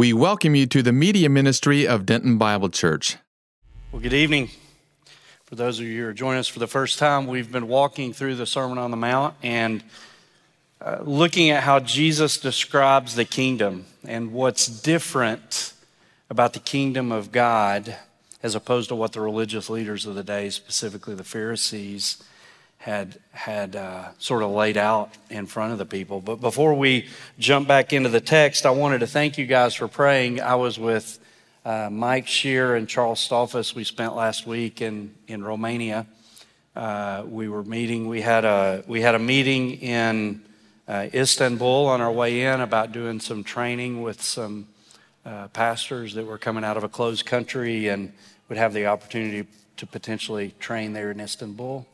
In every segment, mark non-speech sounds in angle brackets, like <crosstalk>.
We welcome you to the media ministry of Denton Bible Church. Well, good evening. For those of you who are joining us for the first time, we've been walking through the Sermon on the Mount and uh, looking at how Jesus describes the kingdom and what's different about the kingdom of God as opposed to what the religious leaders of the day, specifically the Pharisees, had had uh, sort of laid out in front of the people. But before we jump back into the text, I wanted to thank you guys for praying. I was with uh, Mike Shear and Charles Stolfus. We spent last week in in Romania. Uh, we were meeting. We had a we had a meeting in uh, Istanbul on our way in about doing some training with some uh, pastors that were coming out of a closed country and would have the opportunity to potentially train there in Istanbul.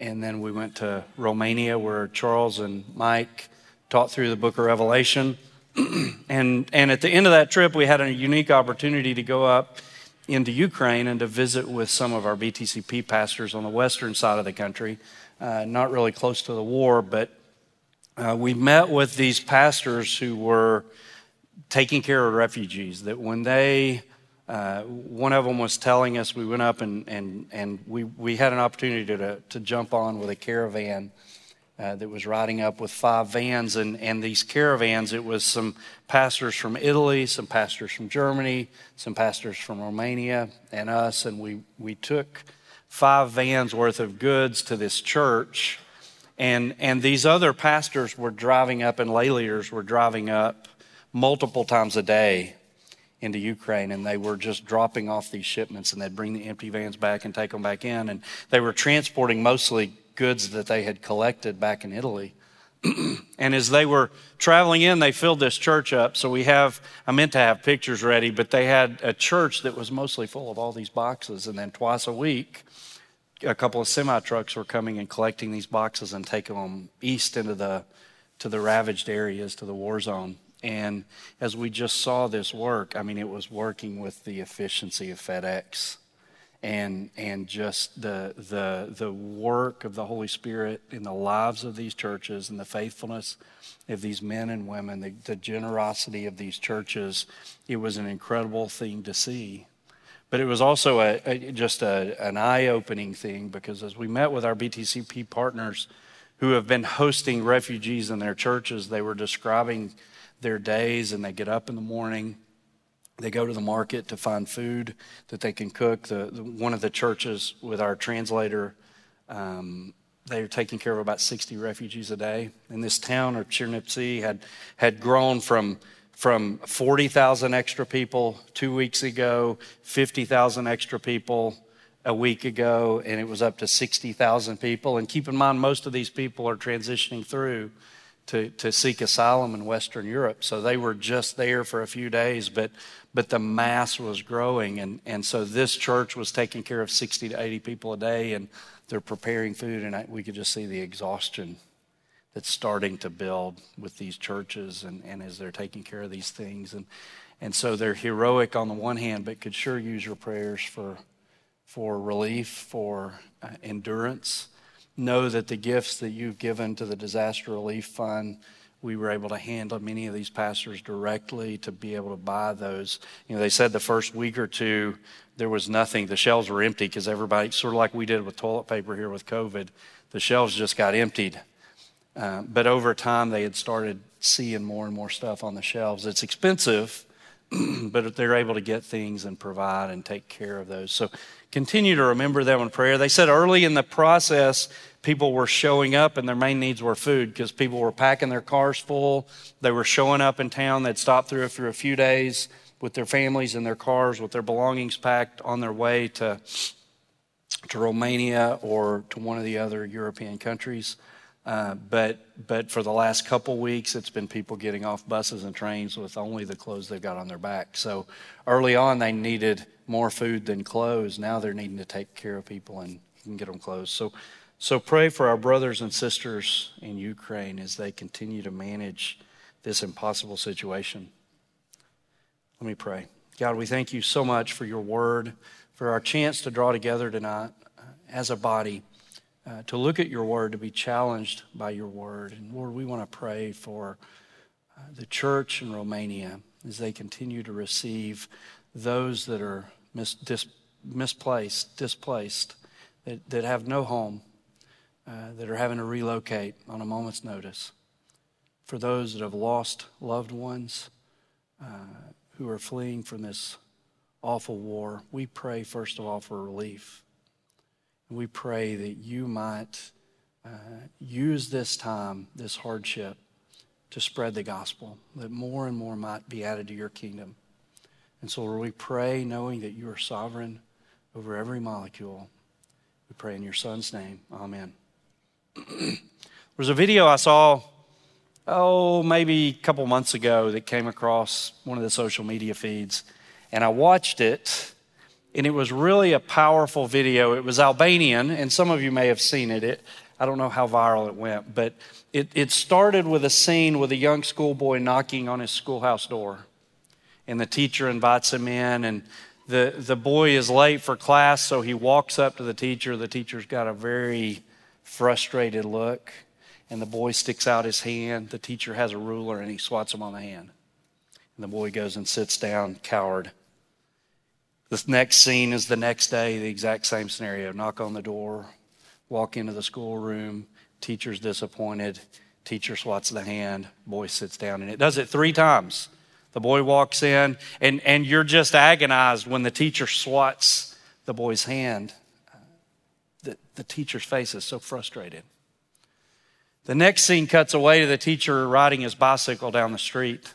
And then we went to Romania where Charles and Mike taught through the book of Revelation. <clears throat> and, and at the end of that trip, we had a unique opportunity to go up into Ukraine and to visit with some of our BTCP pastors on the western side of the country, uh, not really close to the war, but uh, we met with these pastors who were taking care of refugees. That when they uh, one of them was telling us we went up and, and, and we, we had an opportunity to, to jump on with a caravan uh, that was riding up with five vans. And, and these caravans, it was some pastors from Italy, some pastors from Germany, some pastors from Romania, and us. And we, we took five vans worth of goods to this church. And, and these other pastors were driving up, and lay leaders were driving up multiple times a day into Ukraine, and they were just dropping off these shipments, and they'd bring the empty vans back and take them back in, and they were transporting mostly goods that they had collected back in Italy. <clears throat> and as they were traveling in, they filled this church up. So we have, I meant to have pictures ready, but they had a church that was mostly full of all these boxes. And then twice a week, a couple of semi trucks were coming and collecting these boxes and taking them east into the, to the ravaged areas, to the war zone. And as we just saw this work, I mean, it was working with the efficiency of FedEx and, and just the, the, the work of the Holy Spirit in the lives of these churches and the faithfulness of these men and women, the, the generosity of these churches. It was an incredible thing to see. But it was also a, a, just a, an eye opening thing because as we met with our BTCP partners who have been hosting refugees in their churches, they were describing their days and they get up in the morning. They go to the market to find food that they can cook. The, the one of the churches with our translator, um, they're taking care of about 60 refugees a day. And this town of Chernivtsi had, had grown from, from 40,000 extra people two weeks ago, 50,000 extra people a week ago, and it was up to 60,000 people. And keep in mind, most of these people are transitioning through to, to seek asylum in Western Europe. So they were just there for a few days, but, but the mass was growing. And, and so this church was taking care of 60 to 80 people a day, and they're preparing food. And I, we could just see the exhaustion that's starting to build with these churches and, and as they're taking care of these things. And, and so they're heroic on the one hand, but could sure use your prayers for, for relief, for uh, endurance know that the gifts that you've given to the disaster relief fund we were able to handle many of these pastors directly to be able to buy those. You know, they said the first week or two there was nothing. The shelves were empty because everybody, sort of like we did with toilet paper here with COVID, the shelves just got emptied. Uh, but over time, they had started seeing more and more stuff on the shelves. It's expensive, <clears throat> but they're able to get things and provide and take care of those. So continue to remember them in prayer. They said early in the process, people were showing up and their main needs were food because people were packing their cars full. They were showing up in town. They'd stop through for a few days with their families in their cars with their belongings packed on their way to, to Romania or to one of the other European countries. Uh, but but for the last couple weeks, it's been people getting off buses and trains with only the clothes they've got on their back. So early on, they needed more food than clothes. Now they're needing to take care of people and can get them clothes. So so pray for our brothers and sisters in Ukraine as they continue to manage this impossible situation. Let me pray. God, we thank you so much for your word, for our chance to draw together tonight as a body uh, to look at your word, to be challenged by your word. And Lord, we want to pray for uh, the church in Romania. as they continue to receive those that are mis- dis- misplaced, displaced, that, that have no home, uh, that are having to relocate on a moment's notice. For those that have lost loved ones uh, who are fleeing from this awful war, we pray, first of all, for relief. We pray that you might uh, use this time, this hardship, to spread the gospel, that more and more might be added to your kingdom. And so, Lord, we pray knowing that you are sovereign over every molecule. We pray in your Son's name. Amen. <clears throat> There's a video I saw, oh, maybe a couple months ago that came across one of the social media feeds. And I watched it, and it was really a powerful video. It was Albanian, and some of you may have seen it. it I don't know how viral it went, but it, it started with a scene with a young schoolboy knocking on his schoolhouse door. And the teacher invites him in, and the, the boy is late for class, so he walks up to the teacher. The teacher's got a very frustrated look, and the boy sticks out his hand. The teacher has a ruler, and he swats him on the hand. And the boy goes and sits down, coward. The next scene is the next day, the exact same scenario knock on the door, walk into the schoolroom, teacher's disappointed, teacher swats the hand, boy sits down, and it does it three times. The boy walks in, and, and you're just agonized when the teacher swats the boy's hand. The, the teacher's face is so frustrated. The next scene cuts away to the teacher riding his bicycle down the street,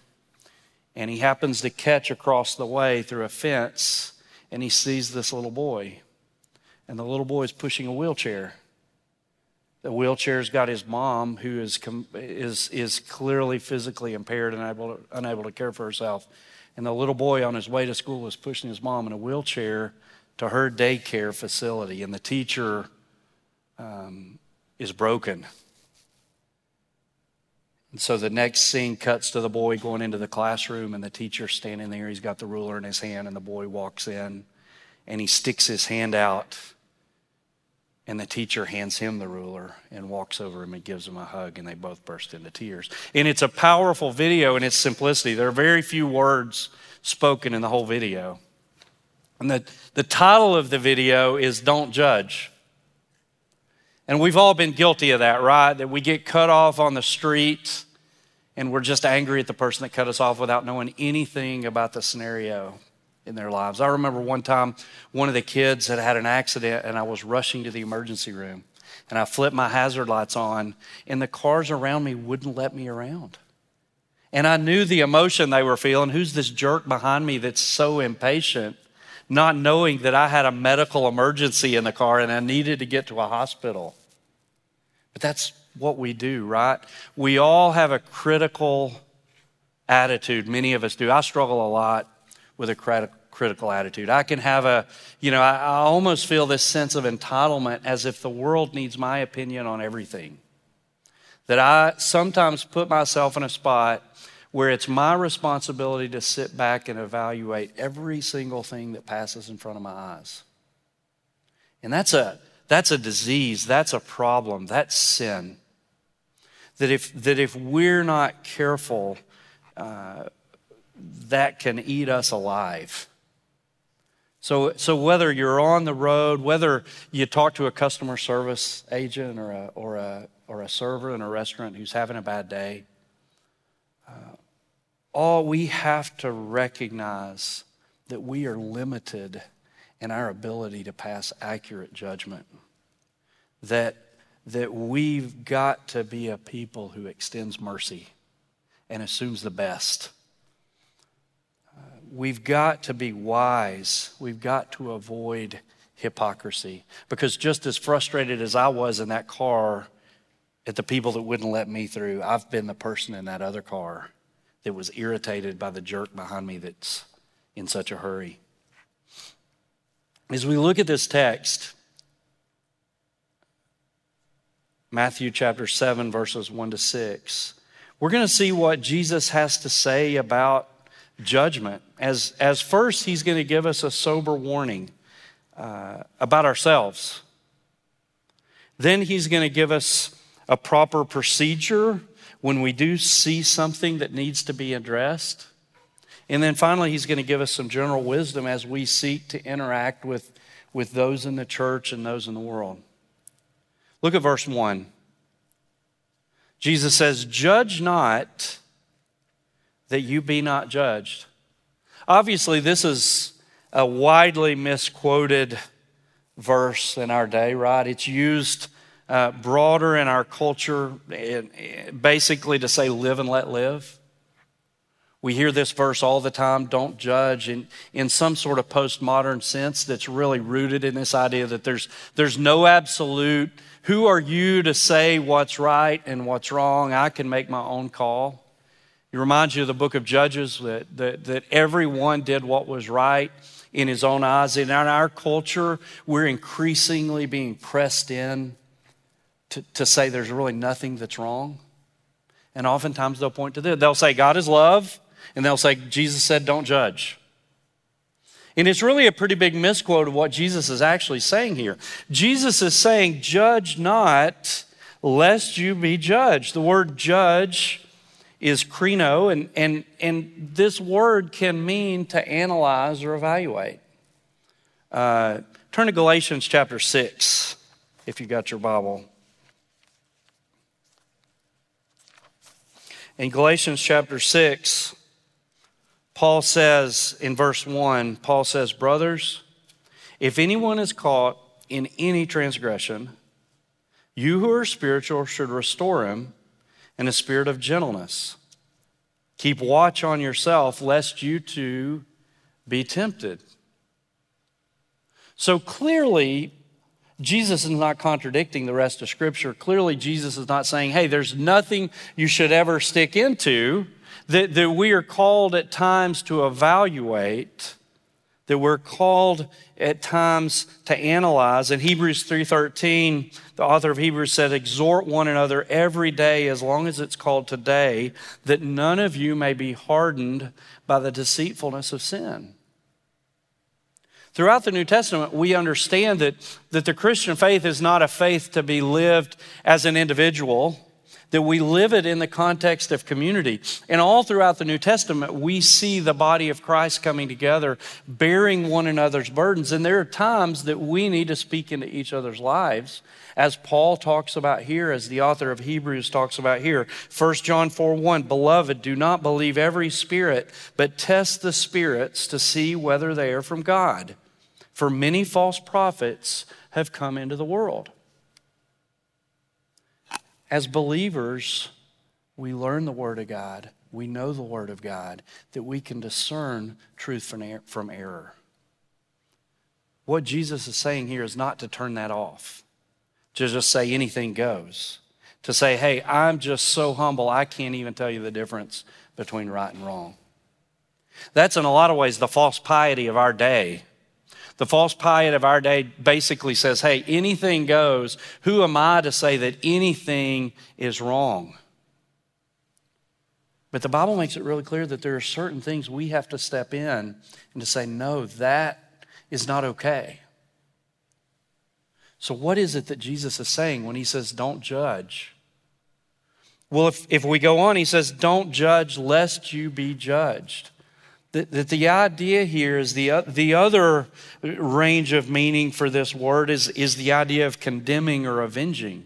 and he happens to catch across the way through a fence, and he sees this little boy. And the little boy is pushing a wheelchair. The wheelchair's got his mom, who is, is, is clearly physically impaired and unable to, unable to care for herself. And the little boy on his way to school is pushing his mom in a wheelchair to her daycare facility. And the teacher um, is broken. And so the next scene cuts to the boy going into the classroom, and the teacher standing there. He's got the ruler in his hand, and the boy walks in, and he sticks his hand out and the teacher hands him the ruler and walks over him and gives him a hug, and they both burst into tears. And it's a powerful video in its simplicity. There are very few words spoken in the whole video. And the, the title of the video is Don't Judge. And we've all been guilty of that, right? That we get cut off on the street and we're just angry at the person that cut us off without knowing anything about the scenario in their lives. I remember one time one of the kids had had an accident and I was rushing to the emergency room and I flipped my hazard lights on and the cars around me wouldn't let me around. And I knew the emotion they were feeling. Who's this jerk behind me that's so impatient, not knowing that I had a medical emergency in the car and I needed to get to a hospital? But that's what we do, right? We all have a critical attitude. Many of us do. I struggle a lot with a critical attitude. I can have a, you know, I, I almost feel this sense of entitlement as if the world needs my opinion on everything. That I sometimes put myself in a spot where it's my responsibility to sit back and evaluate every single thing that passes in front of my eyes. And that's a, that's a disease, that's a problem, that's sin. That if, that if we're not careful, uh, that can eat us alive. So, so whether you're on the road, whether you talk to a customer service agent or a, or a, or a server in a restaurant who's having a bad day, uh, all we have to recognize that we are limited in our ability to pass accurate judgment. That, that we've got to be a people who extends mercy and assumes the best we've got to be wise. We've got to avoid hypocrisy. Because just as frustrated as I was in that car at the people that wouldn't let me through, I've been the person in that other car that was irritated by the jerk behind me that's in such a hurry. As we look at this text, Matthew chapter 7, verses 1 to 6, we're going to see what Jesus has to say about judgment. As, as first, he's going to give us a sober warning uh, about ourselves. Then he's going to give us a proper procedure when we do see something that needs to be addressed. And then finally, he's going to give us some general wisdom as we seek to interact with, with those in the church and those in the world. Look at verse 1. Jesus says, Judge not that you be not judged. Obviously, this is a widely misquoted verse in our day, right? It's used uh, broader in our culture, basically to say, live and let live. We hear this verse all the time don't judge in, in some sort of postmodern sense that's really rooted in this idea that there's, there's no absolute. Who are you to say what's right and what's wrong? I can make my own call. It reminds you of the book of Judges that, that, that everyone did what was right in his own eyes. And in our culture, we're increasingly being pressed in to, to say there's really nothing that's wrong. And oftentimes they'll point to this. They'll say, God is love, and they'll say, Jesus said, don't judge. And it's really a pretty big misquote of what Jesus is actually saying here. Jesus is saying, Judge not, lest you be judged. The word judge is krino, and, and, and this word can mean to analyze or evaluate. Uh, turn to Galatians chapter 6, if you got your Bible. In Galatians chapter 6, Paul says in verse 1, Paul says, Brothers, if anyone is caught in any transgression, you who are spiritual should restore him and a spirit of gentleness. Keep watch on yourself, lest you too be tempted. So clearly, Jesus is not contradicting the rest of Scripture. Clearly, Jesus is not saying, hey, there's nothing you should ever stick into. That, that we are called at times to evaluate that we're called at times to analyze. In Hebrews 3:13, the author of Hebrews said, "Exhort one another every day as long as it's called today, that none of you may be hardened by the deceitfulness of sin." Throughout the New Testament, we understand that, that the Christian faith is not a faith to be lived as an individual that we live it in the context of community. And all throughout the New Testament, we see the body of Christ coming together, bearing one another's burdens. And there are times that we need to speak into each other's lives, as Paul talks about here, as the author of Hebrews talks about here. 1 John 4 1 Beloved, do not believe every spirit, but test the spirits to see whether they are from God. For many false prophets have come into the world. As believers, we learn the Word of God, we know the Word of God, that we can discern truth er-, from error. What Jesus is saying here is not to turn that off, to just say anything goes, to say, hey, I'm just so humble, I can't even tell you the difference between right and wrong. That's in a lot of ways the false piety of our day the false piety of our day basically says, hey, anything goes. Who am I to say that anything is wrong? But the Bible makes it really clear that there are certain things we have to step in and to say, no, that is not okay. So, what is it that Jesus is saying when he says, don't judge? Well, if, if we go on, he says, don't judge lest you be judged. That, that the idea here is the, uh, the other range of meaning for this word is, is the idea of condemning or avenging.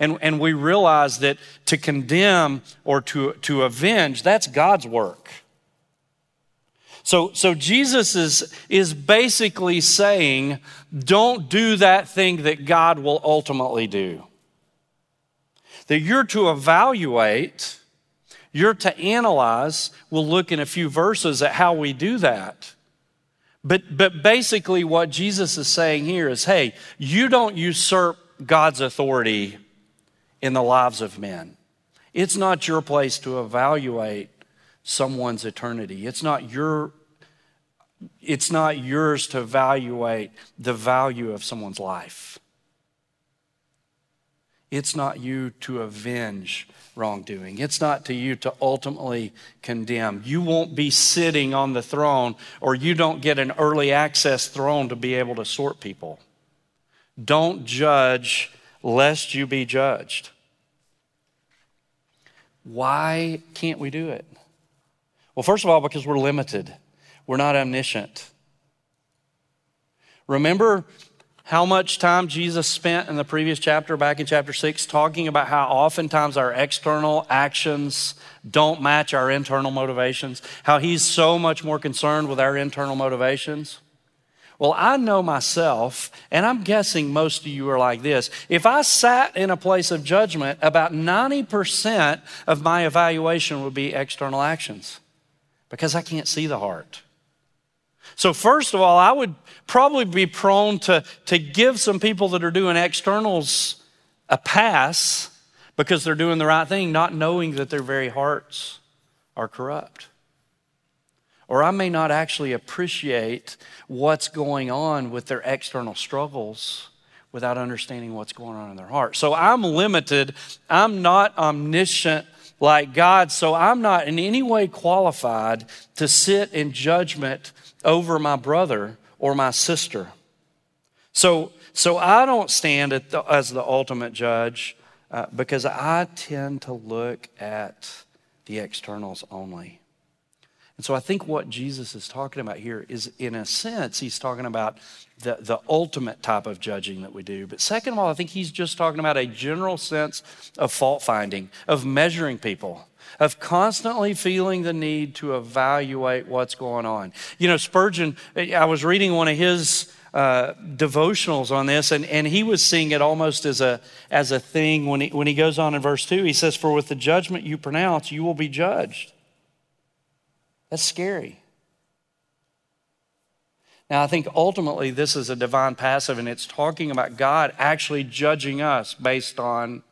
And, and we realize that to condemn or to, to avenge, that's God's work. So, so Jesus is, is basically saying, don't do that thing that God will ultimately do. That you're to evaluate you're to analyze. We'll look in a few verses at how we do that. But, but basically, what Jesus is saying here is hey, you don't usurp God's authority in the lives of men. It's not your place to evaluate someone's eternity. It's not your it's not yours to evaluate the value of someone's life. It's not you to avenge wrongdoing. It's not to you to ultimately condemn. You won't be sitting on the throne, or you don't get an early access throne to be able to sort people. Don't judge lest you be judged. Why can't we do it? Well, first of all, because we're limited, we're not omniscient. Remember how much time Jesus spent in the previous chapter, back in chapter 6, talking about how oftentimes our external actions don't match our internal motivations, how he's so much more concerned with our internal motivations? Well, I know myself, and I'm guessing most of you are like this. If I sat in a place of judgment, about 90% of my evaluation would be external actions because I can't see the heart. So, first of all, I would probably be prone to, to give some people that are doing externals a pass because they're doing the right thing, not knowing that their very hearts are corrupt. Or I may not actually appreciate what's going on with their external struggles without understanding what's going on in their heart. So I'm limited. I'm not omniscient like God. So I'm not in any way qualified to sit in judgment over my brother or my sister. So, so I don't stand the, as the ultimate judge uh, because I tend to look at the externals only. And so I think what Jesus is talking about here is, in a sense, he's talking about the, the ultimate type of judging that we do. But second of all, I think he's just talking about a general sense of fault finding, of measuring people of constantly feeling the need to evaluate what's going on. You know, Spurgeon, I was reading one of his uh, devotionals on this, and, and he was seeing it almost as a, as a thing when he, when he goes on in verse 2. He says, For with the judgment you pronounce, you will be judged. That's scary. Now, I think ultimately this is a divine passive, and it's talking about God actually judging us based on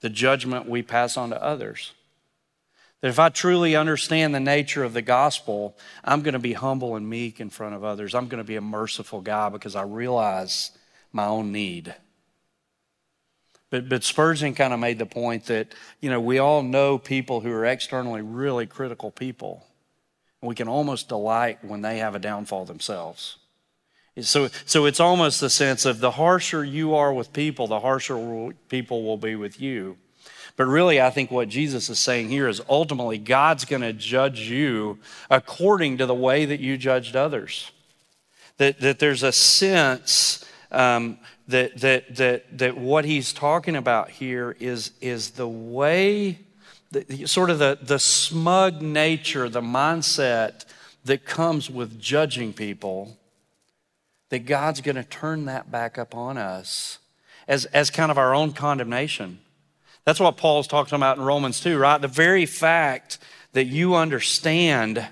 the judgment we pass on to others. That if I truly understand the nature of the gospel, I'm going to be humble and meek in front of others. I'm going to be a merciful guy because I realize my own need. But, but Spurgeon kind of made the point that, you know, we all know people who are externally really critical people. And we can almost delight when they have a downfall themselves. So, so it's almost the sense of the harsher you are with people, the harsher people will be with you. But really, I think what Jesus is saying here is ultimately God's going to judge you according to the way that you judged others. That, that there's a sense um, that, that, that, that what he's talking about here is, is the way, the, sort of the, the smug nature, the mindset that comes with judging people, that God's going to turn that back up on us as, as kind of our own condemnation. That's what Paul's talking about in Romans 2, right? The very fact that you understand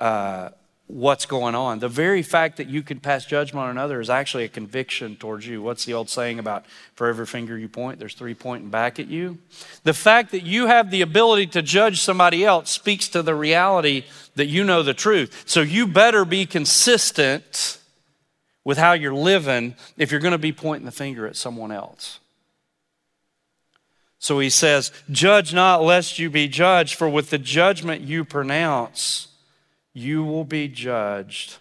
uh, what's going on, the very fact that you can pass judgment on another is actually a conviction towards you. What's the old saying about for every finger you point, there's three pointing back at you? The fact that you have the ability to judge somebody else speaks to the reality that you know the truth. So you better be consistent with how you're living if you're going to be pointing the finger at someone else. So he says, Judge not lest you be judged, for with the judgment you pronounce, you will be judged.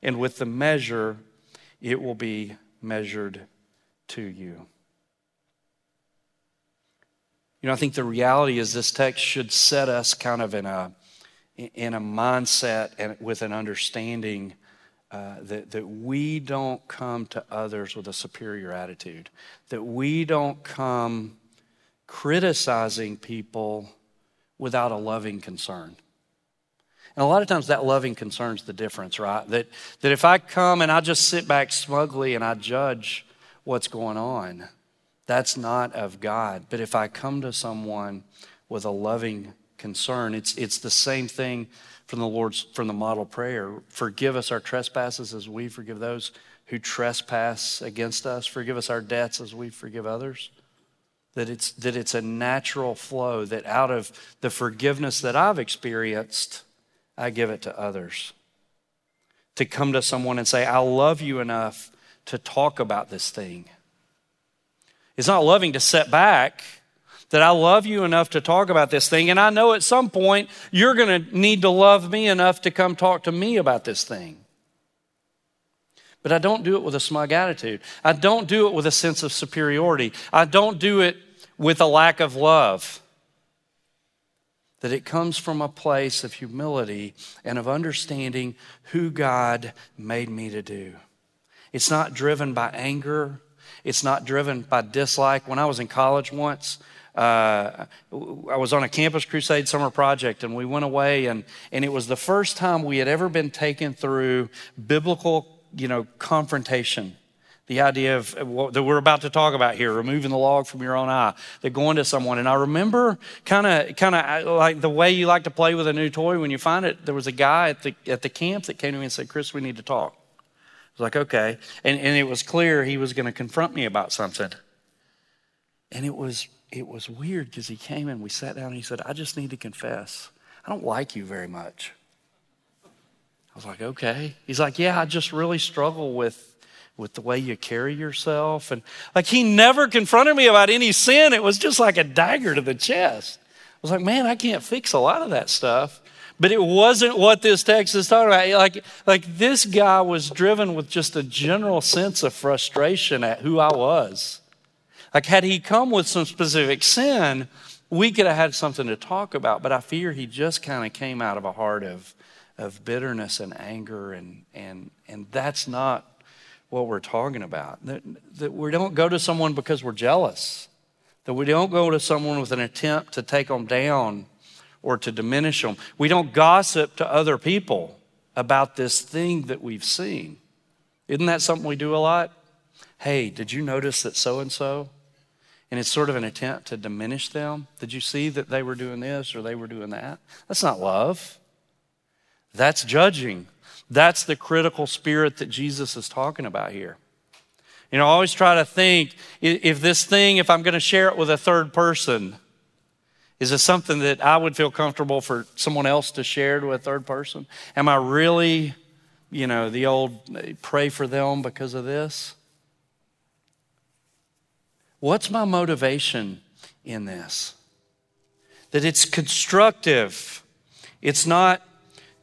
And with the measure, it will be measured to you. You know, I think the reality is this text should set us kind of in a, in a mindset and with an understanding uh, that, that we don't come to others with a superior attitude, that we don't come criticizing people without a loving concern. And a lot of times that loving concern is the difference, right? That, that if I come and I just sit back smugly and I judge what's going on, that's not of God. But if I come to someone with a loving concern, it's, it's the same thing from the Lord's from the model prayer. Forgive us our trespasses as we forgive those who trespass against us. Forgive us our debts as we forgive others. That it's that it's a natural flow that out of the forgiveness that I've experienced, I give it to others. To come to someone and say, I love you enough to talk about this thing. It's not loving to set back that I love you enough to talk about this thing. And I know at some point you're going to need to love me enough to come talk to me about this thing. But I don't do it with a smug attitude. I don't do it with a sense of superiority. I don't do it with a lack of love. that it comes from a place of humility and of understanding who God made me to do. It's not driven by anger. It's not driven by dislike. When I was in college once, uh, I was on a campus crusade summer project, and we went away, and, and it was the first time we had ever been taken through biblical, you know, confrontation the idea of what that we're about to talk about here, removing the log from your own eye, that going to someone. And I remember kind of, kind of like the way you like to play with a new toy when you find it. There was a guy at the at the camp that came to me and said, "Chris, we need to talk." I was like, "Okay," and and it was clear he was going to confront me about something. And it was it was weird because he came and we sat down and he said, "I just need to confess, I don't like you very much." I was like, "Okay." He's like, "Yeah, I just really struggle with." with the way you carry yourself. And like he never confronted me about any sin. It was just like a dagger to the chest. I was like, man, I can't fix a lot of that stuff. But it wasn't what this text is talking about. Like, like this guy was driven with just a general sense of frustration at who I was. Like, had he come with some specific sin, we could have had something to talk about. But I fear he just kind of came out of a heart of, of bitterness and anger, and, and, and that's not what we're talking about. That, that we don't go to someone because we're jealous, that we don't go to someone with an attempt to take them down or to diminish them. We don't gossip to other people about this thing that we've seen. Isn't that something we do a lot? Hey, did you notice that so and so? And it's sort of an attempt to diminish them. Did you see that they were doing this or they were doing that? That's not love. That's judging. That's the critical spirit that Jesus is talking about here. You know, I always try to think if this thing, if I'm going to share it with a third person, is it something that I would feel comfortable for someone else to share to a third person? Am I really, you know, the old pray for them because of this? What's my motivation in this? That it's constructive. It's not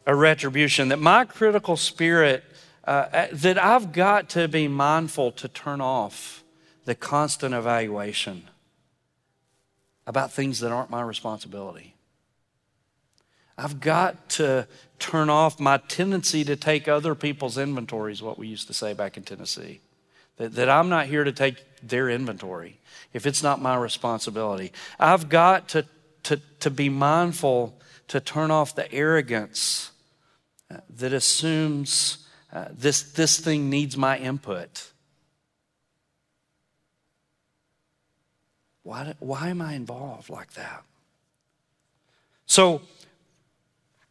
a retribution, that my critical spirit, uh, uh, that I've got to be mindful to turn off the constant evaluation about things that aren't my responsibility. I've got to turn off my tendency to take other people's inventories, what we used to say back in Tennessee. That, that I'm not here to take their inventory if it's not my responsibility. I've got to, to, to be mindful to turn off the arrogance uh, that assumes uh, this, this thing needs my input. Why, why am I involved like that? So,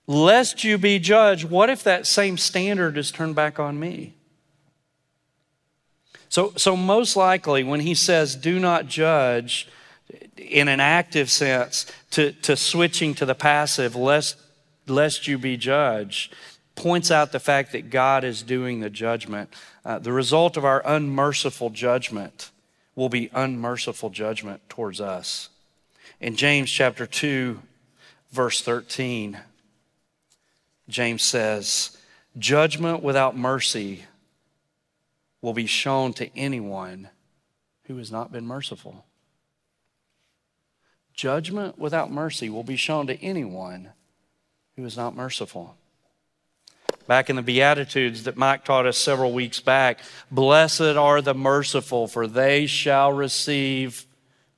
lest you be judged, what if that same standard is turned back on me? So, so most likely, when he says, do not judge, in an active sense, to, to switching to the passive, lest lest you be judged, points out the fact that God is doing the judgment. Uh, the result of our unmerciful judgment will be unmerciful judgment towards us. In James chapter 2, verse 13, James says, Judgment without mercy will be shown to anyone who has not been merciful. Judgment without mercy will be shown to anyone who is not merciful. Back in the Beatitudes that Mike taught us several weeks back, blessed are the merciful, for they shall receive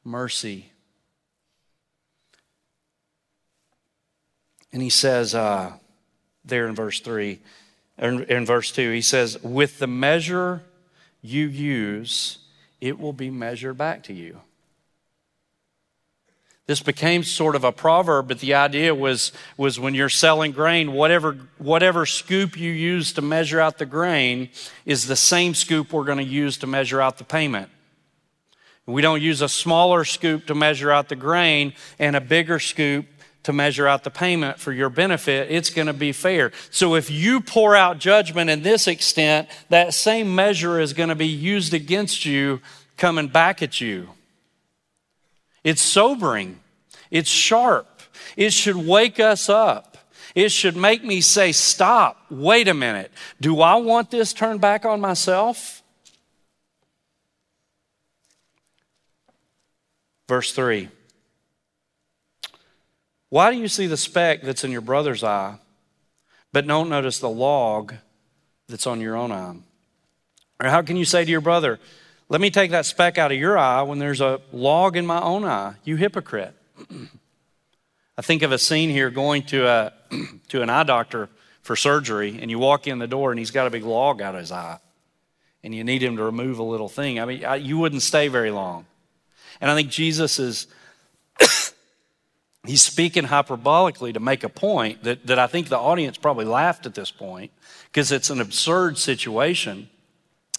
mercy. And he says uh, there in verse 3, in, in verse 2, he says, With the measure you use, it will be measured back to you. This became sort of a proverb, but the idea was, was when you're selling grain, whatever, whatever scoop you use to measure out the grain is the same scoop we're going to use to measure out the payment. We don't use a smaller scoop to measure out the grain and a bigger scoop to measure out the payment for your benefit. It's going to be fair. So if you pour out judgment in this extent, that same measure is going to be used against you coming back at you. It's sobering. It's sharp. It should wake us up. It should make me say, Stop, wait a minute. Do I want this turned back on myself? Verse 3 Why do you see the speck that's in your brother's eye, but don't notice the log that's on your own eye? Or how can you say to your brother, Let me take that speck out of your eye when there's a log in my own eye? You hypocrite. <clears throat> I think of a scene here going to, a, <clears throat> to an eye doctor for surgery, and you walk in the door and he's got a big log out of his eye, and you need him to remove a little thing. I mean, I, you wouldn't stay very long. And I think Jesus is. He's speaking hyperbolically to make a point that, that I think the audience probably laughed at this point because it's an absurd situation.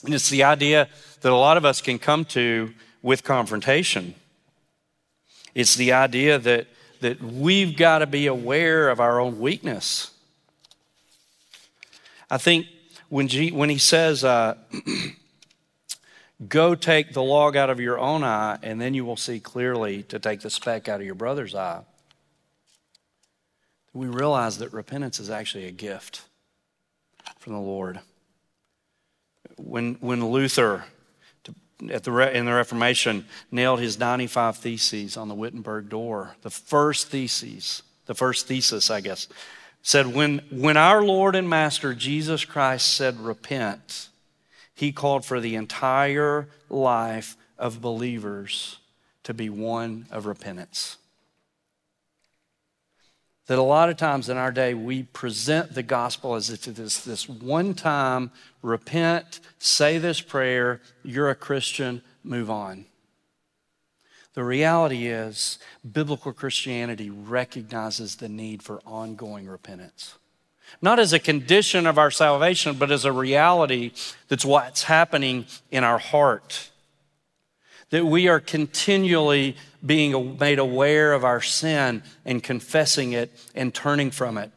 And it's the idea that a lot of us can come to with confrontation. It's the idea that, that we've got to be aware of our own weakness. I think when, G, when he says, uh, <clears throat> Go take the log out of your own eye, and then you will see clearly to take the speck out of your brother's eye. We realize that repentance is actually a gift from the Lord. When, when Luther, at the, in the Reformation, nailed his 95 theses on the Wittenberg door, the first theses, the first thesis, I guess, said, when, when our Lord and Master Jesus Christ said, repent, he called for the entire life of believers to be one of repentance. That a lot of times in our day, we present the gospel as if it is this one time repent, say this prayer, you're a Christian, move on. The reality is, biblical Christianity recognizes the need for ongoing repentance not as a condition of our salvation, but as a reality that's what's happening in our heart. That we are continually being made aware of our sin and confessing it and turning from it.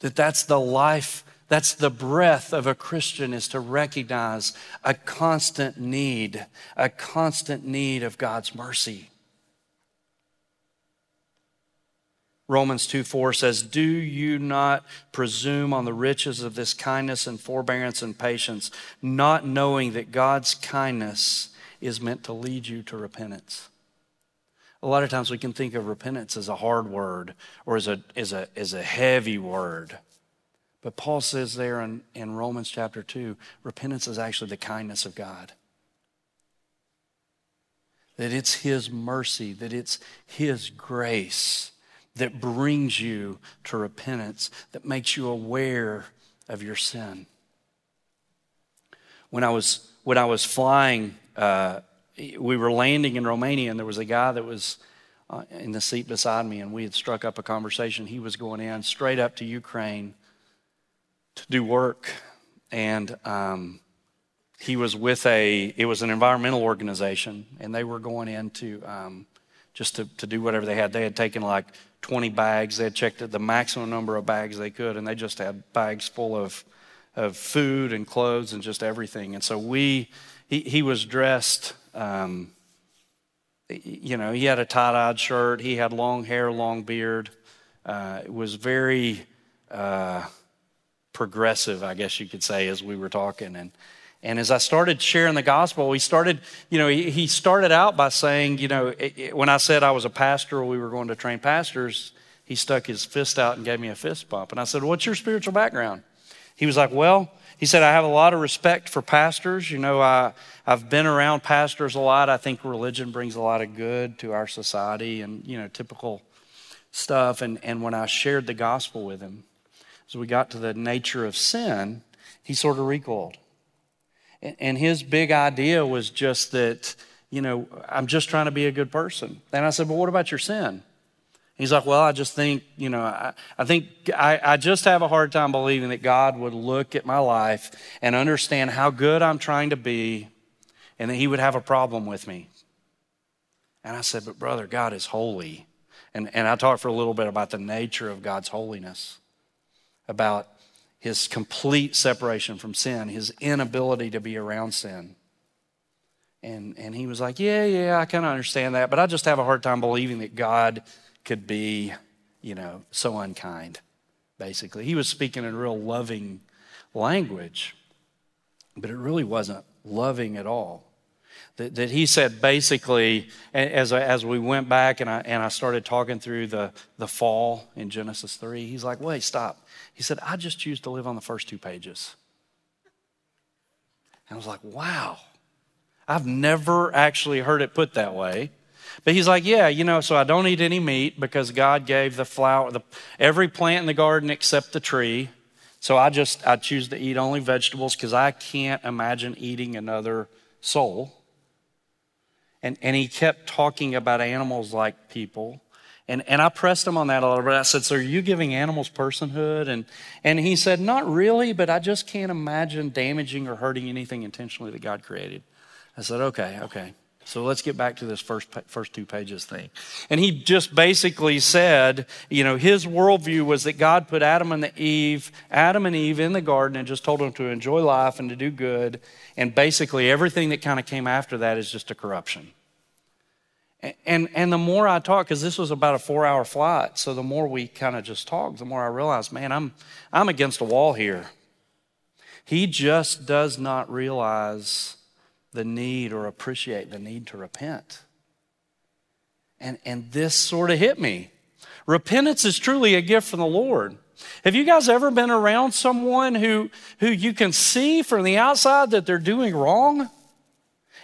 That that's the life, that's the breath of a Christian is to recognize a constant need, a constant need of God's mercy. Romans 2 4 says, Do you not presume on the riches of this kindness and forbearance and patience, not knowing that God's kindness is meant to lead you to repentance? A lot of times we can think of repentance as a hard word or as a, as a, as a heavy word. But Paul says there in, in Romans chapter 2 repentance is actually the kindness of God. That it's His mercy, that it's His grace that brings you to repentance, that makes you aware of your sin. When I was, when I was flying, uh, we were landing in Romania, and there was a guy that was uh, in the seat beside me, and we had struck up a conversation. He was going in straight up to Ukraine to do work, and um, he was with a, it was an environmental organization, and they were going in to, um, just to, to do whatever they had. They had taken like 20 bags. They had checked the maximum number of bags they could, and they just had bags full of, of food and clothes and just everything. And so we, he, he was dressed, um, you know, he had a tie dyed shirt, he had long hair, long beard. Uh, it was very uh, progressive, I guess you could say, as we were talking. And, and as I started sharing the gospel, he started, you know, he started out by saying, you know, when I said I was a pastor, or we were going to train pastors, he stuck his fist out and gave me a fist bump. And I said, What's your spiritual background? He was like, Well, he said, I have a lot of respect for pastors. You know, I, I've been around pastors a lot. I think religion brings a lot of good to our society and, you know, typical stuff. And, and when I shared the gospel with him, as we got to the nature of sin, he sort of recoiled. And his big idea was just that, you know, I'm just trying to be a good person. And I said, Well, what about your sin? He's like, Well, I just think, you know, I, I think I, I just have a hard time believing that God would look at my life and understand how good I'm trying to be and that he would have a problem with me. And I said, But brother, God is holy. And, and I talked for a little bit about the nature of God's holiness, about his complete separation from sin, his inability to be around sin. And, and he was like, Yeah, yeah, I kind of understand that, but I just have a hard time believing that God could be, you know, so unkind, basically. He was speaking in real loving language, but it really wasn't loving at all. That, that he said basically, as, as we went back and I, and I started talking through the, the fall in Genesis 3, he's like, wait, stop. He said, I just choose to live on the first two pages. And I was like, wow. I've never actually heard it put that way. But he's like, yeah, you know, so I don't eat any meat because God gave the flower, the, every plant in the garden except the tree. So I just, I choose to eat only vegetables because I can't imagine eating another soul. And, and he kept talking about animals like people. And, and I pressed him on that a little bit. I said, So are you giving animals personhood? And, and he said, Not really, but I just can't imagine damaging or hurting anything intentionally that God created. I said, Okay, okay. So let's get back to this first, first two pages thing. And he just basically said, you know, his worldview was that God put Adam and Eve, Adam and Eve in the garden and just told them to enjoy life and to do good. And basically everything that kind of came after that is just a corruption. And, and the more I talk, because this was about a four hour flight, so the more we kind of just talk, the more I realize, man, I'm, I'm against a wall here. He just does not realize the need or appreciate the need to repent. And, and this sort of hit me. Repentance is truly a gift from the Lord. Have you guys ever been around someone who, who you can see from the outside that they're doing wrong?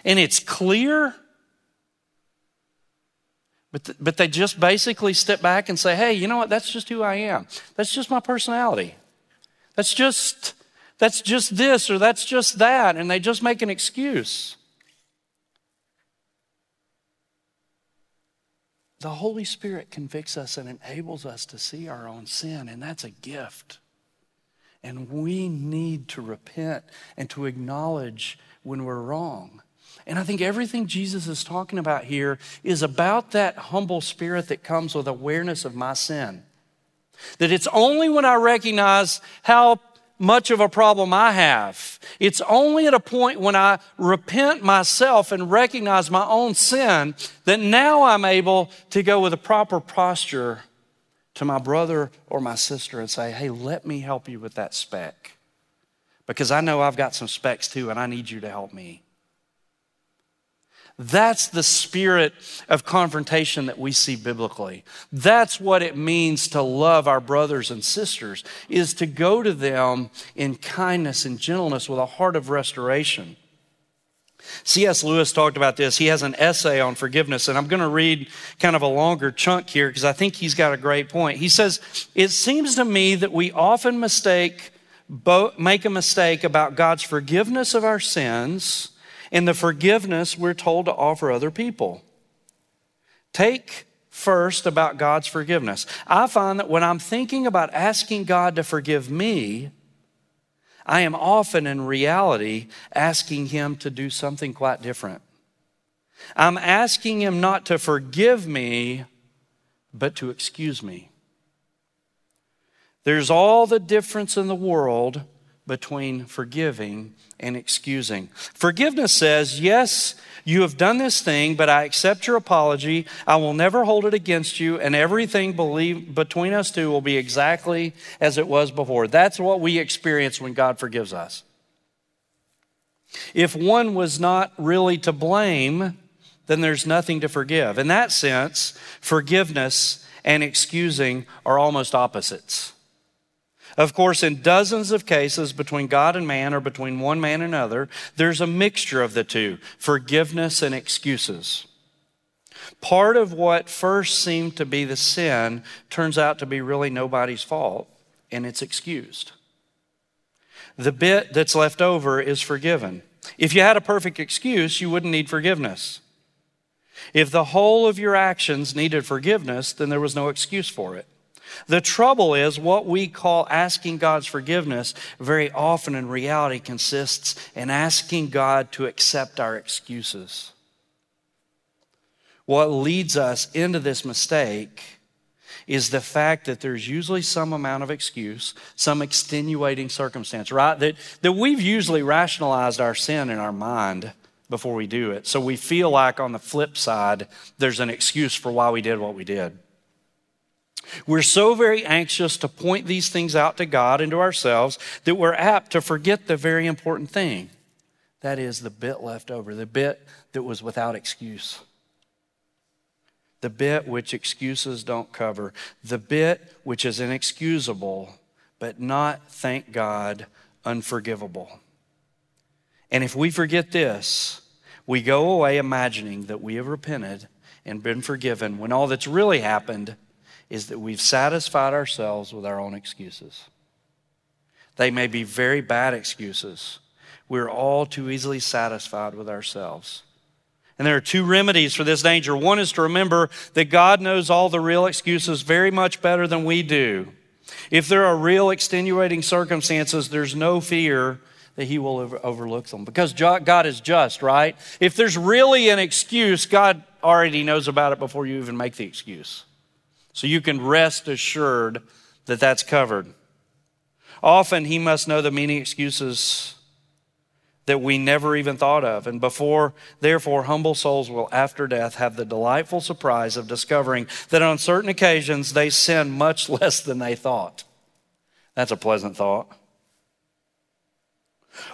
And it's clear? But, th- but they just basically step back and say, hey, you know what? That's just who I am. That's just my personality. That's just that's just this or that's just that, and they just make an excuse. The Holy Spirit convicts us and enables us to see our own sin, and that's a gift. And we need to repent and to acknowledge when we're wrong. And I think everything Jesus is talking about here is about that humble spirit that comes with awareness of my sin. That it's only when I recognize how much of a problem I have. It's only at a point when I repent myself and recognize my own sin that now I'm able to go with a proper posture to my brother or my sister and say, hey, let me help you with that speck. Because I know I've got some specks too, and I need you to help me. That's the spirit of confrontation that we see biblically. That's what it means to love our brothers and sisters is to go to them in kindness and gentleness with a heart of restoration. C.S. Lewis talked about this. He has an essay on forgiveness, and I'm going to read kind of a longer chunk here because I think he's got a great point. He says, It seems to me that we often mistake, make a mistake about God's forgiveness of our sins in the forgiveness we're told to offer other people. Take first about God's forgiveness. I find that when I'm thinking about asking God to forgive me, I am often in reality asking Him to do something quite different. I'm asking Him not to forgive me, but to excuse me. There's all the difference in the world between forgiving and excusing. Forgiveness says, Yes, you have done this thing, but I accept your apology. I will never hold it against you, and everything believe, between us two will be exactly as it was before. That's what we experience when God forgives us. If one was not really to blame, then there's nothing to forgive. In that sense, forgiveness and excusing are almost opposites. Of course, in dozens of cases between God and man or between one man and another, there's a mixture of the two forgiveness and excuses. Part of what first seemed to be the sin turns out to be really nobody's fault, and it's excused. The bit that's left over is forgiven. If you had a perfect excuse, you wouldn't need forgiveness. If the whole of your actions needed forgiveness, then there was no excuse for it. The trouble is, what we call asking God's forgiveness very often in reality consists in asking God to accept our excuses. What leads us into this mistake is the fact that there's usually some amount of excuse, some extenuating circumstance, right? That, that we've usually rationalized our sin in our mind before we do it. So we feel like on the flip side, there's an excuse for why we did what we did. We're so very anxious to point these things out to God and to ourselves that we're apt to forget the very important thing That is the bit left over, the bit that was without excuse. The bit which excuses don't cover, the bit which is inexcusable, but not, thank God, unforgivable. And if we forget this, we go away imagining that we have repented and been forgiven when all that's really happened is that we've satisfied ourselves with our own excuses. They may be very bad excuses. We're all too easily satisfied with ourselves. And there are two remedies for this danger. One is to remember that God knows all the real excuses very much better than we do. If there are real extenuating circumstances, there's no fear that He will overlook them because God is just, right? If there's really an excuse, God already knows about it before you even make the excuse. So you can rest assured that that's covered. Often he must know the many excuses that we never even thought of. And before, therefore, humble souls will after death have the delightful surprise of discovering that on certain occasions they sin much <laughs> less than they thought. That's a pleasant thought.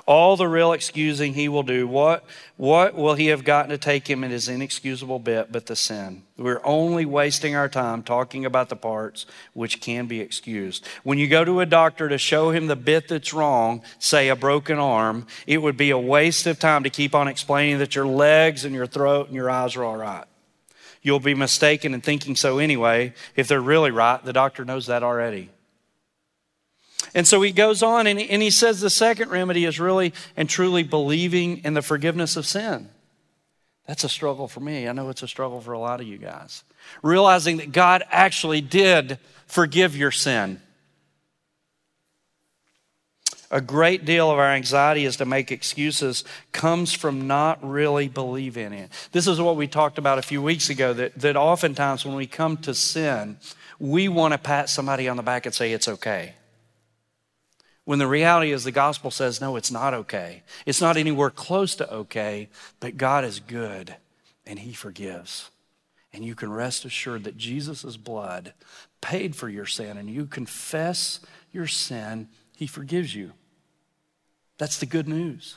All the real excusing he will do, what, what will he have gotten to take him in his inexcusable bit but the sin? We're only wasting our time talking about the parts which can be excused. When you go to a doctor to show him the bit that's wrong, say a broken arm, it would be a waste of time to keep on explaining that your legs and your throat and your eyes are all right. You'll be mistaken in thinking so anyway. If they're really right, the doctor knows that already. And so he goes on and, and he says the second remedy is really and truly believing in the forgiveness of sin. That's a struggle for me. I know it's a struggle for a lot of you guys. Realizing that God actually did forgive your sin. A great deal of our anxiety is to make excuses comes from not really believing it. This is what we talked about a few weeks ago that, that oftentimes when we come to sin, we want to pat somebody on the back and say it's okay. When the reality is, the gospel says, no, it's not okay. It's not anywhere close to okay, but God is good and He forgives. And you can rest assured that Jesus' blood paid for your sin, and you confess your sin, He forgives you. That's the good news.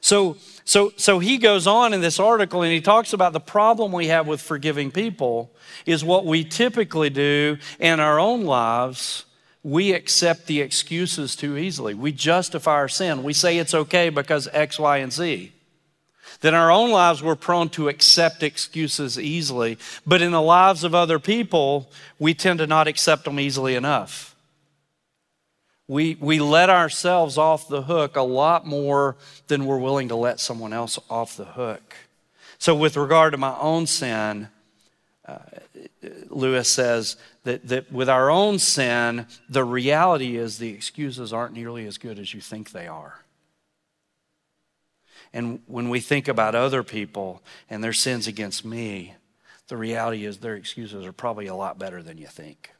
So, so, so he goes on in this article and he talks about the problem we have with forgiving people is what we typically do in our own lives we accept the excuses too easily. We justify our sin. We say it's okay because X, Y, and Z. Then our own lives, we're prone to accept excuses easily. But in the lives of other people, we tend to not accept them easily enough. We, we let ourselves off the hook a lot more than we're willing to let someone else off the hook. So, with regard to my own sin, uh, Lewis says that, that with our own sin, the reality is the excuses aren't nearly as good as you think they are. And when we think about other people and their sins against me, the reality is their excuses are probably a lot better than you think.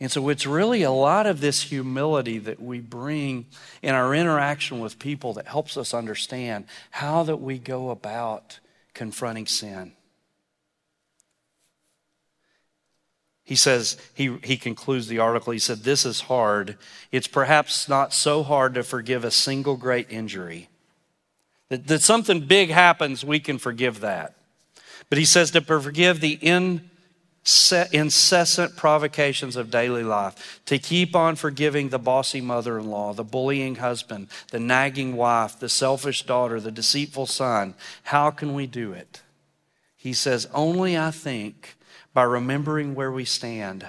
And so it's really a lot of this humility that we bring in our interaction with people that helps us understand how that we go about confronting sin. He says, he, he concludes the article, he said, This is hard. It's perhaps not so hard to forgive a single great injury. That, that something big happens, we can forgive that. But he says to forgive the incessant provocations of daily life, to keep on forgiving the bossy mother in law, the bullying husband, the nagging wife, the selfish daughter, the deceitful son. How can we do it? He says, Only I think by remembering where we stand,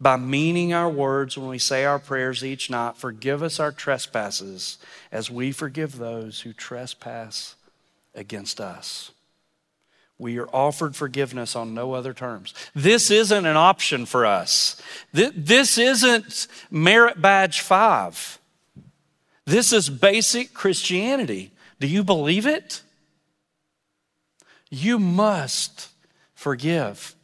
by meaning our words when we say our prayers each night. Forgive us our trespasses as we forgive those who trespass against us. We are offered forgiveness on no other terms. This isn't an option for us. This isn't merit badge five. This is basic Christianity. Do you believe it? You must forgive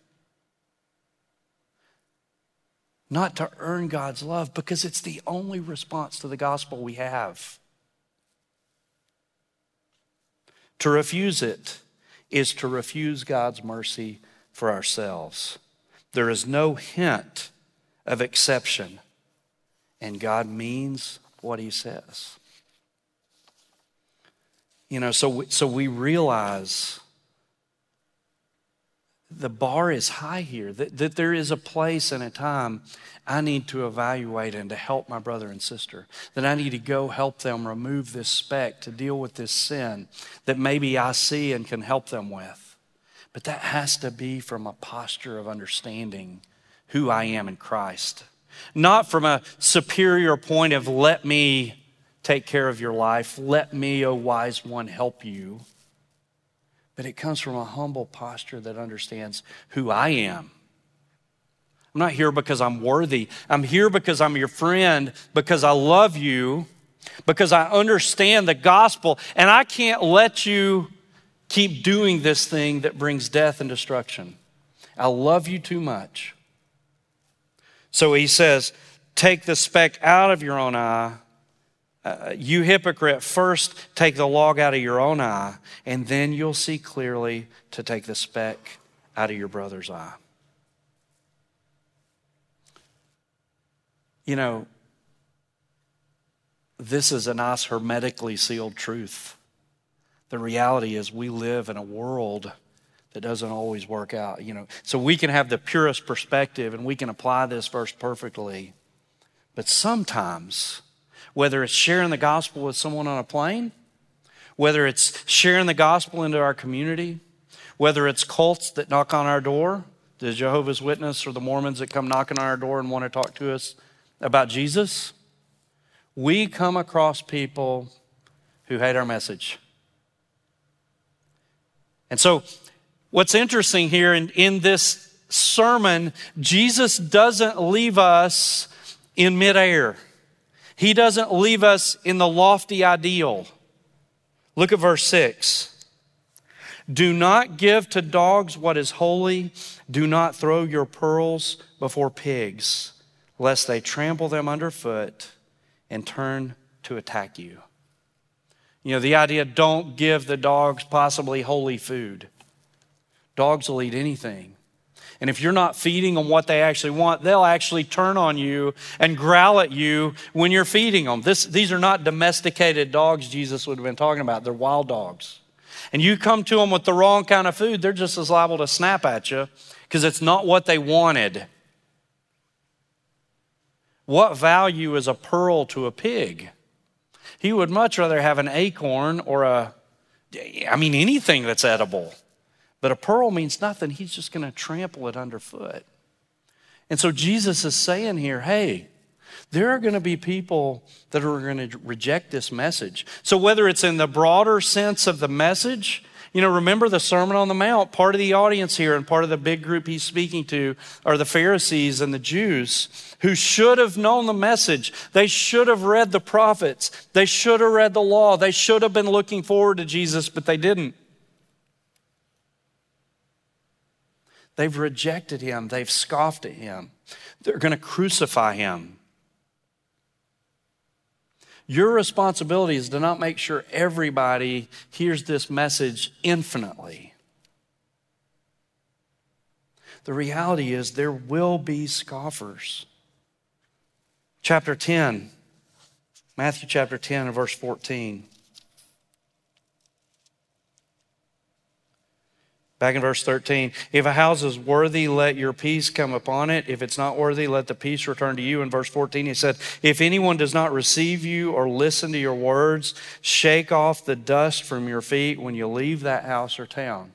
not to earn God's love, because it's the only response to the gospel we have. To refuse it is to refuse God's mercy for ourselves. There is no hint of exception, and God means what he says. You know, so, so we realize the bar is high here, that, that there is a place and a time I need to evaluate and to help my brother and sister, that I need to go help them remove this speck, to deal with this sin that maybe I see and can help them with. But that has to be from a posture of understanding who I am in Christ, not from a superior point of let me take care of your life, let me, O wise one, help you but it comes from a humble posture that understands who I am. I'm not here because I'm worthy. I'm here because I'm your friend, because I love you, because I understand the gospel, and I can't let you keep doing this thing that brings death and destruction. I love you too much. So he says, Take the speck out of your own eye uh, you hypocrite, first take the log out of your own eye, and then you'll see clearly to take the speck out of your brother's eye. You know, this is a nice hermetically sealed truth. The reality is, we live in a world that doesn't always work out, you know. So we can have the purest perspective and we can apply this verse perfectly. But sometimes, whether it's sharing the gospel with someone on a plane, whether it's sharing the gospel into our community, whether it's cults that knock on our door, the Jehovah's Witness or the Mormons that come knocking on our door and want to talk to us about Jesus, we come across people who hate our message. And so, what's interesting here in, in this sermon, Jesus doesn't leave us in midair. He doesn't leave us in the lofty ideal. Look at verse 6. Do not give to dogs what is holy. Do not throw your pearls before pigs, lest they trample them underfoot and turn to attack you. You know, the idea don't give the dogs possibly holy food. Dogs will eat anything. And if you're not feeding them what they actually want, they'll actually turn on you and growl at you when you're feeding them. This, these are not domesticated dogs Jesus would have been talking about, they're wild dogs. And you come to them with the wrong kind of food, they're just as liable to snap at you because it's not what they wanted. What value is a pearl to a pig? He would much rather have an acorn or a, I mean, anything that's edible. But a pearl means nothing. He's just going to trample it underfoot. And so Jesus is saying here, hey, there are going to be people that are going to reject this message. So, whether it's in the broader sense of the message, you know, remember the Sermon on the Mount, part of the audience here and part of the big group he's speaking to are the Pharisees and the Jews who should have known the message. They should have read the prophets. They should have read the law. They should have been looking forward to Jesus, but they didn't. They've rejected him, they've scoffed at him, they're going to crucify him. Your responsibility is to not make sure everybody hears this message infinitely. The reality is, there will be scoffers. Chapter 10, Matthew chapter 10 and verse 14. Back in verse 13, if a house is worthy, let your peace come upon it. If it's not worthy, let the peace return to you. In verse 14, he said, If anyone does not receive you or listen to your words, shake off the dust from your feet when you leave that house or town.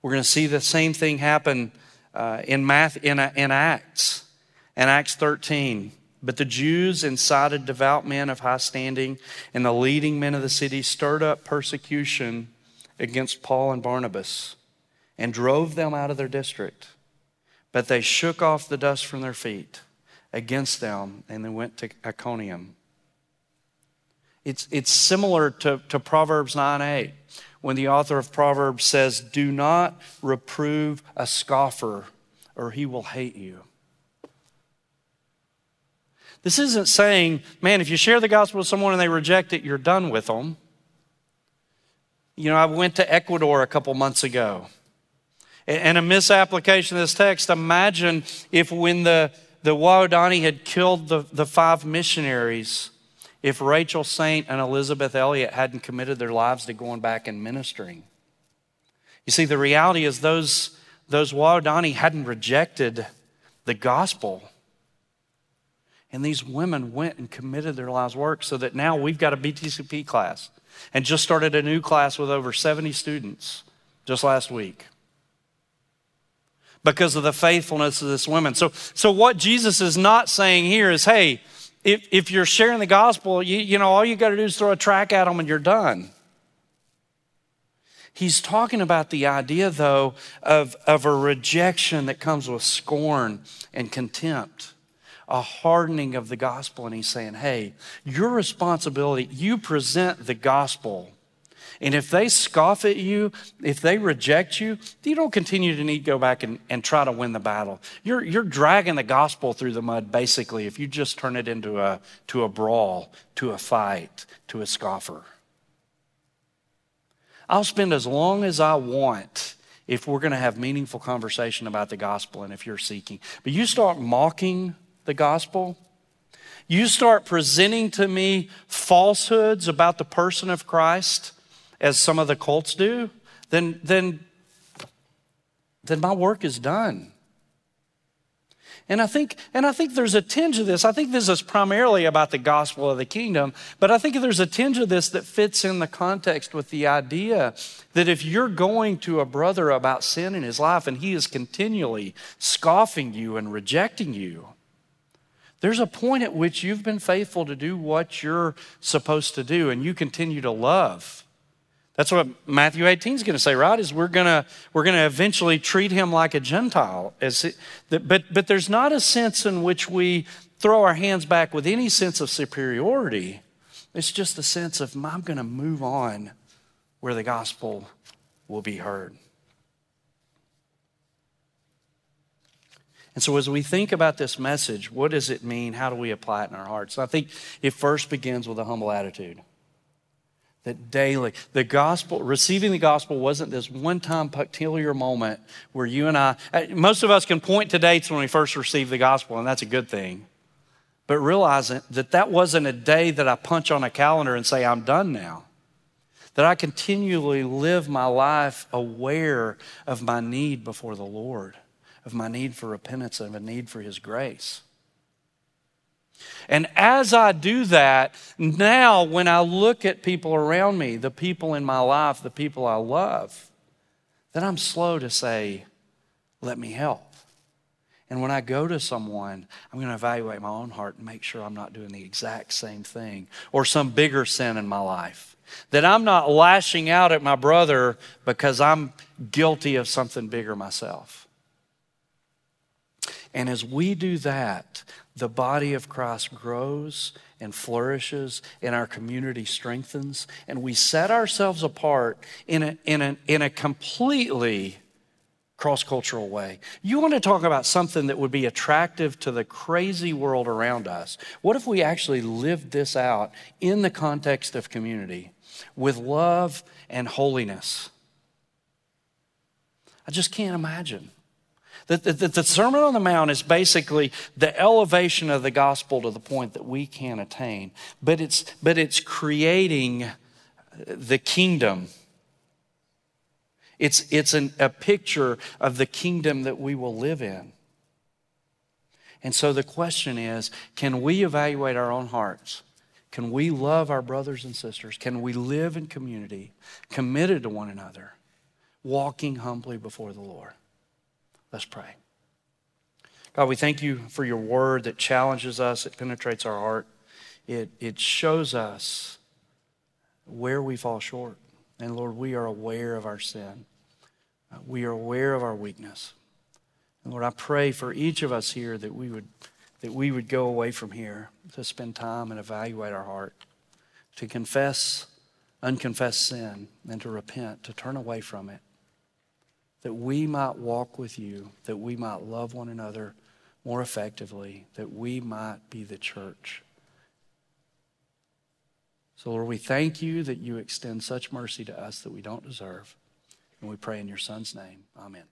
We're going to see the same thing happen uh, in, math, in, in Acts, in Acts 13. But the Jews incited devout men of high standing, and the leading men of the city stirred up persecution against Paul and Barnabas and drove them out of their district. But they shook off the dust from their feet against them and they went to Iconium. It's, it's similar to, to Proverbs 9 8, when the author of Proverbs says, Do not reprove a scoffer, or he will hate you. This isn't saying, man, if you share the gospel with someone and they reject it, you're done with them. You know, I went to Ecuador a couple months ago. And a misapplication of this text, imagine if when the, the Waodani had killed the, the five missionaries if Rachel Saint and Elisabeth Elliot hadn't committed their lives to going back and ministering. You see, the reality is those, those Waodani hadn't rejected the gospel. And these women went and committed their lives' work so that now we've got a BTCP class and just started a new class with over 70 students just last week because of the faithfulness of this woman. So, so what Jesus is not saying here is, hey, if, if you're sharing the gospel, you, you know, all you got to do is throw a track at them and you're done. He's talking about the idea, though, of, of a rejection that comes with scorn and contempt a hardening of the gospel. And he's saying, hey, your responsibility, you present the gospel. And if they scoff at you, if they reject you, you don't continue to need to go back and, and try to win the battle. You're, you're dragging the gospel through the mud, basically, if you just turn it into a, to a brawl, to a fight, to a scoffer. I'll spend as long as I want if we're going to have meaningful conversation about the gospel and if you're seeking. But you start mocking the gospel, you start presenting to me falsehoods about the person of Christ, as some of the cults do, then, then, then my work is done. And I think, and I think there's a tinge of this. I think this is primarily about the gospel of the kingdom, but I think there's a tinge of this that fits in the context with the idea that if you're going to a brother about sin in his life and he is continually scoffing you and rejecting you, there's a point at which you've been faithful to do what you're supposed to do and you continue to love. That's what Matthew 18 is going to say, right? Is we're going to we're going to eventually treat him like a Gentile. As it, but but there's not a sense in which we throw our hands back with any sense of superiority. It's just a sense of I'm going to move on where the gospel will be heard. And so, as we think about this message, what does it mean? How do we apply it in our hearts? I think it first begins with a humble attitude. That daily, the gospel, receiving the gospel wasn't this one time peculiar moment where you and I, uh, most of us can point to dates when we first received the gospel, and that's a good thing. But realizing that that wasn't a day that I punch on a calendar and say, I'm done now. That I continually live my life aware of my need before the Lord of my need for repentance and a need for His grace. And as I do that, now when I look at people around me, the people in my life, the people I love, then I'm slow to say, let me help. And when I go to someone, I'm going to evaluate my own heart and make sure I'm not doing the exact same thing or some bigger sin in my life. That I'm not lashing out at my brother because I'm guilty of something bigger myself. And as we do that, the body of Christ grows and flourishes, and our community strengthens, and we set ourselves apart in a, in a, in a completely cross cultural way. You want to talk about something that would be attractive to the crazy world around us. What if we actually lived this out in the context of community with love and holiness? I just can't imagine. The, the, the, Sermon on the Mount is basically the elevation of the gospel to the point that we can't attain, but it's, but it's creating the kingdom. It's, it's an, a picture of the kingdom that we will live in. And so the question is can we evaluate our own hearts? Can we love our brothers and sisters? Can we live in community, committed to one another, walking humbly before the Lord? Let's pray. God, we thank you for your word that challenges us, it penetrates our heart, it, it shows us where we fall short. And Lord, we are aware of our sin, uh, we are aware of our weakness. And Lord, I pray for each of us here that we would, that we would go away from here to spend time and evaluate our heart, to confess unconfessed sin, and to repent, to turn away from it that we might walk with you, that we might love one another more effectively, that we might be the church. So, Lord, we thank you that you extend such mercy to us that we don't deserve. And we pray in your Son's name. Amen.